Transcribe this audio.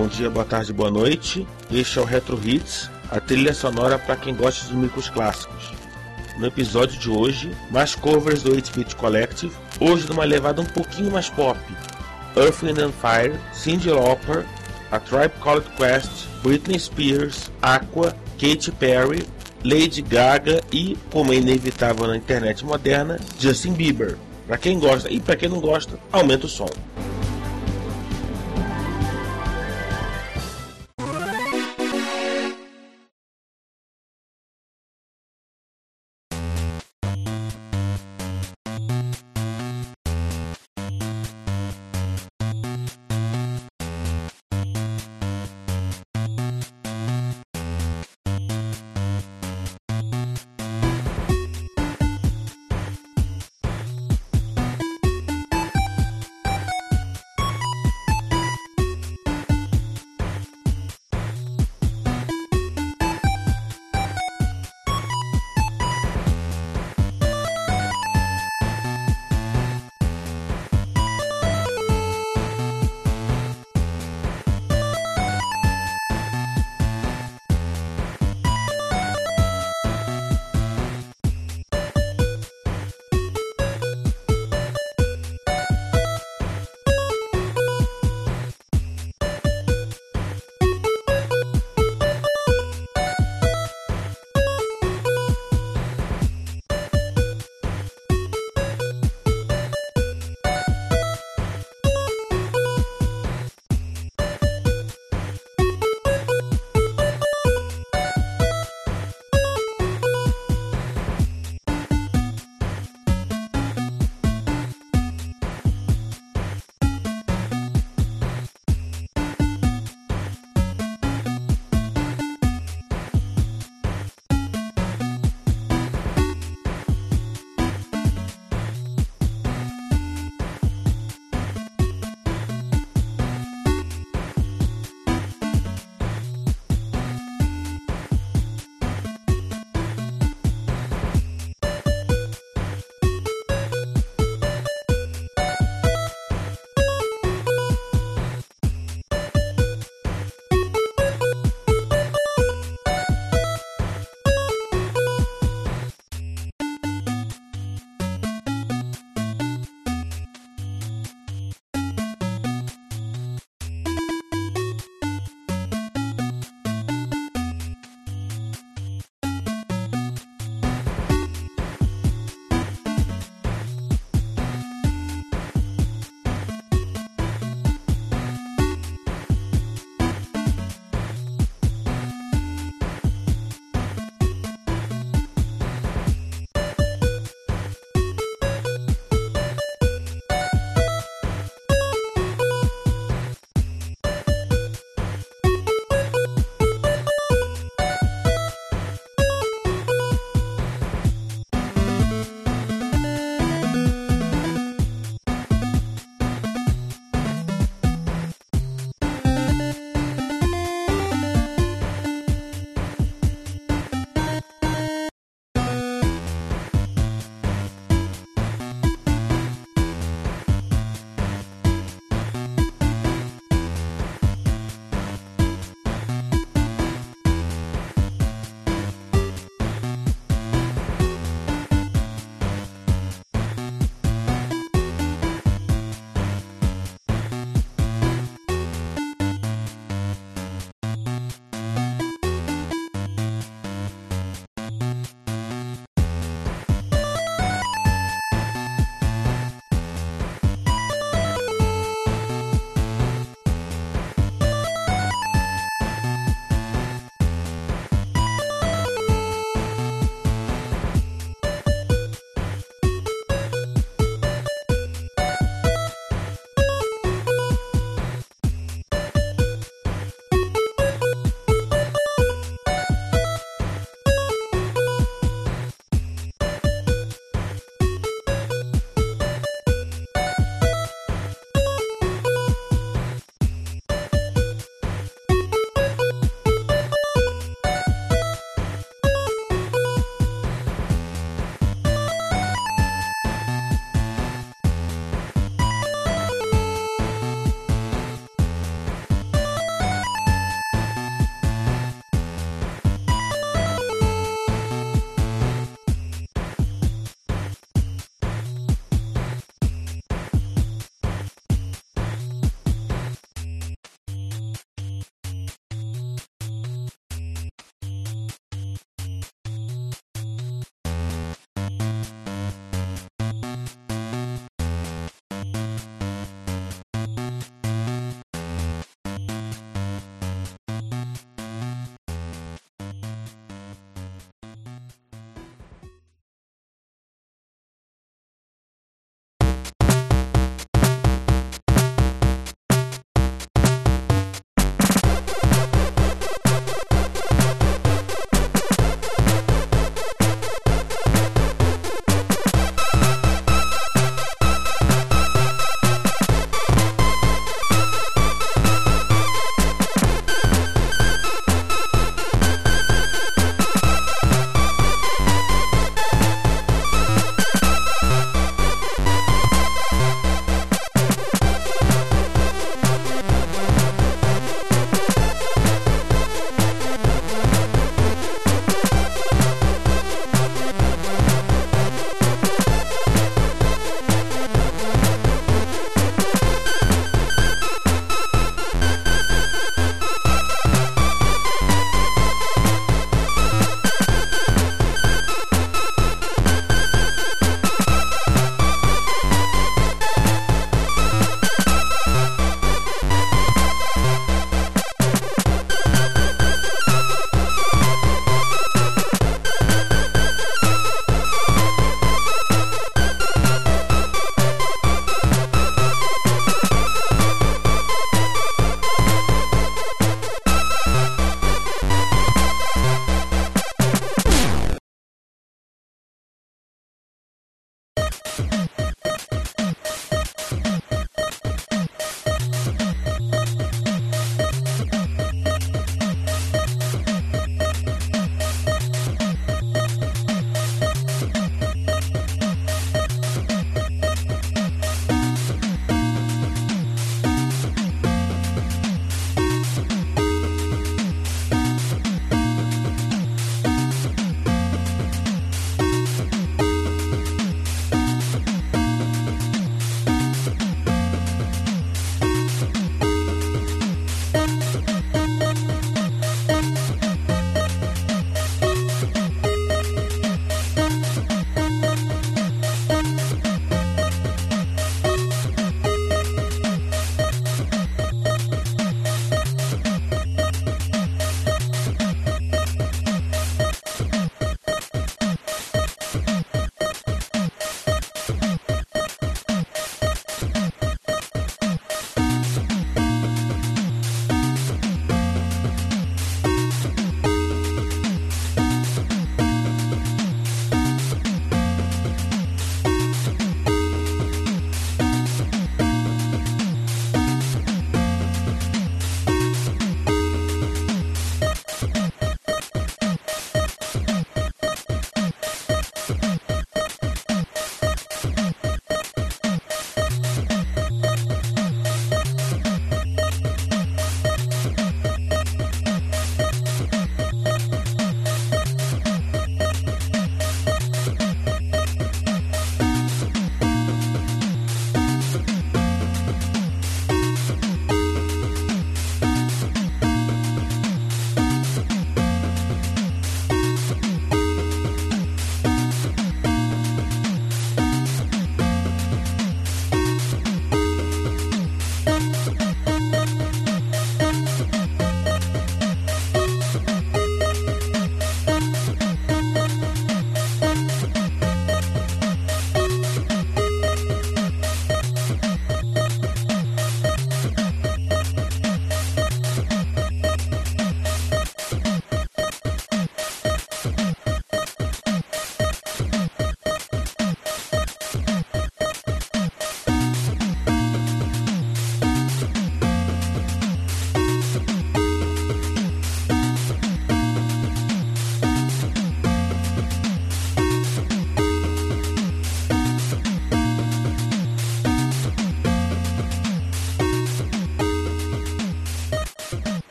Bom dia, boa tarde, boa noite. Este é o Retro Hits, a trilha sonora para quem gosta dos micros clássicos. No episódio de hoje, mais covers do 8-Bit Collective, hoje numa levada um pouquinho mais pop. Earth, Wind and Fire, Cyndi Lauper, A Tribe Called Quest, Britney Spears, Aqua, Katy Perry, Lady Gaga e, como é inevitável na internet moderna, Justin Bieber. Para quem gosta e para quem não gosta, aumenta o som.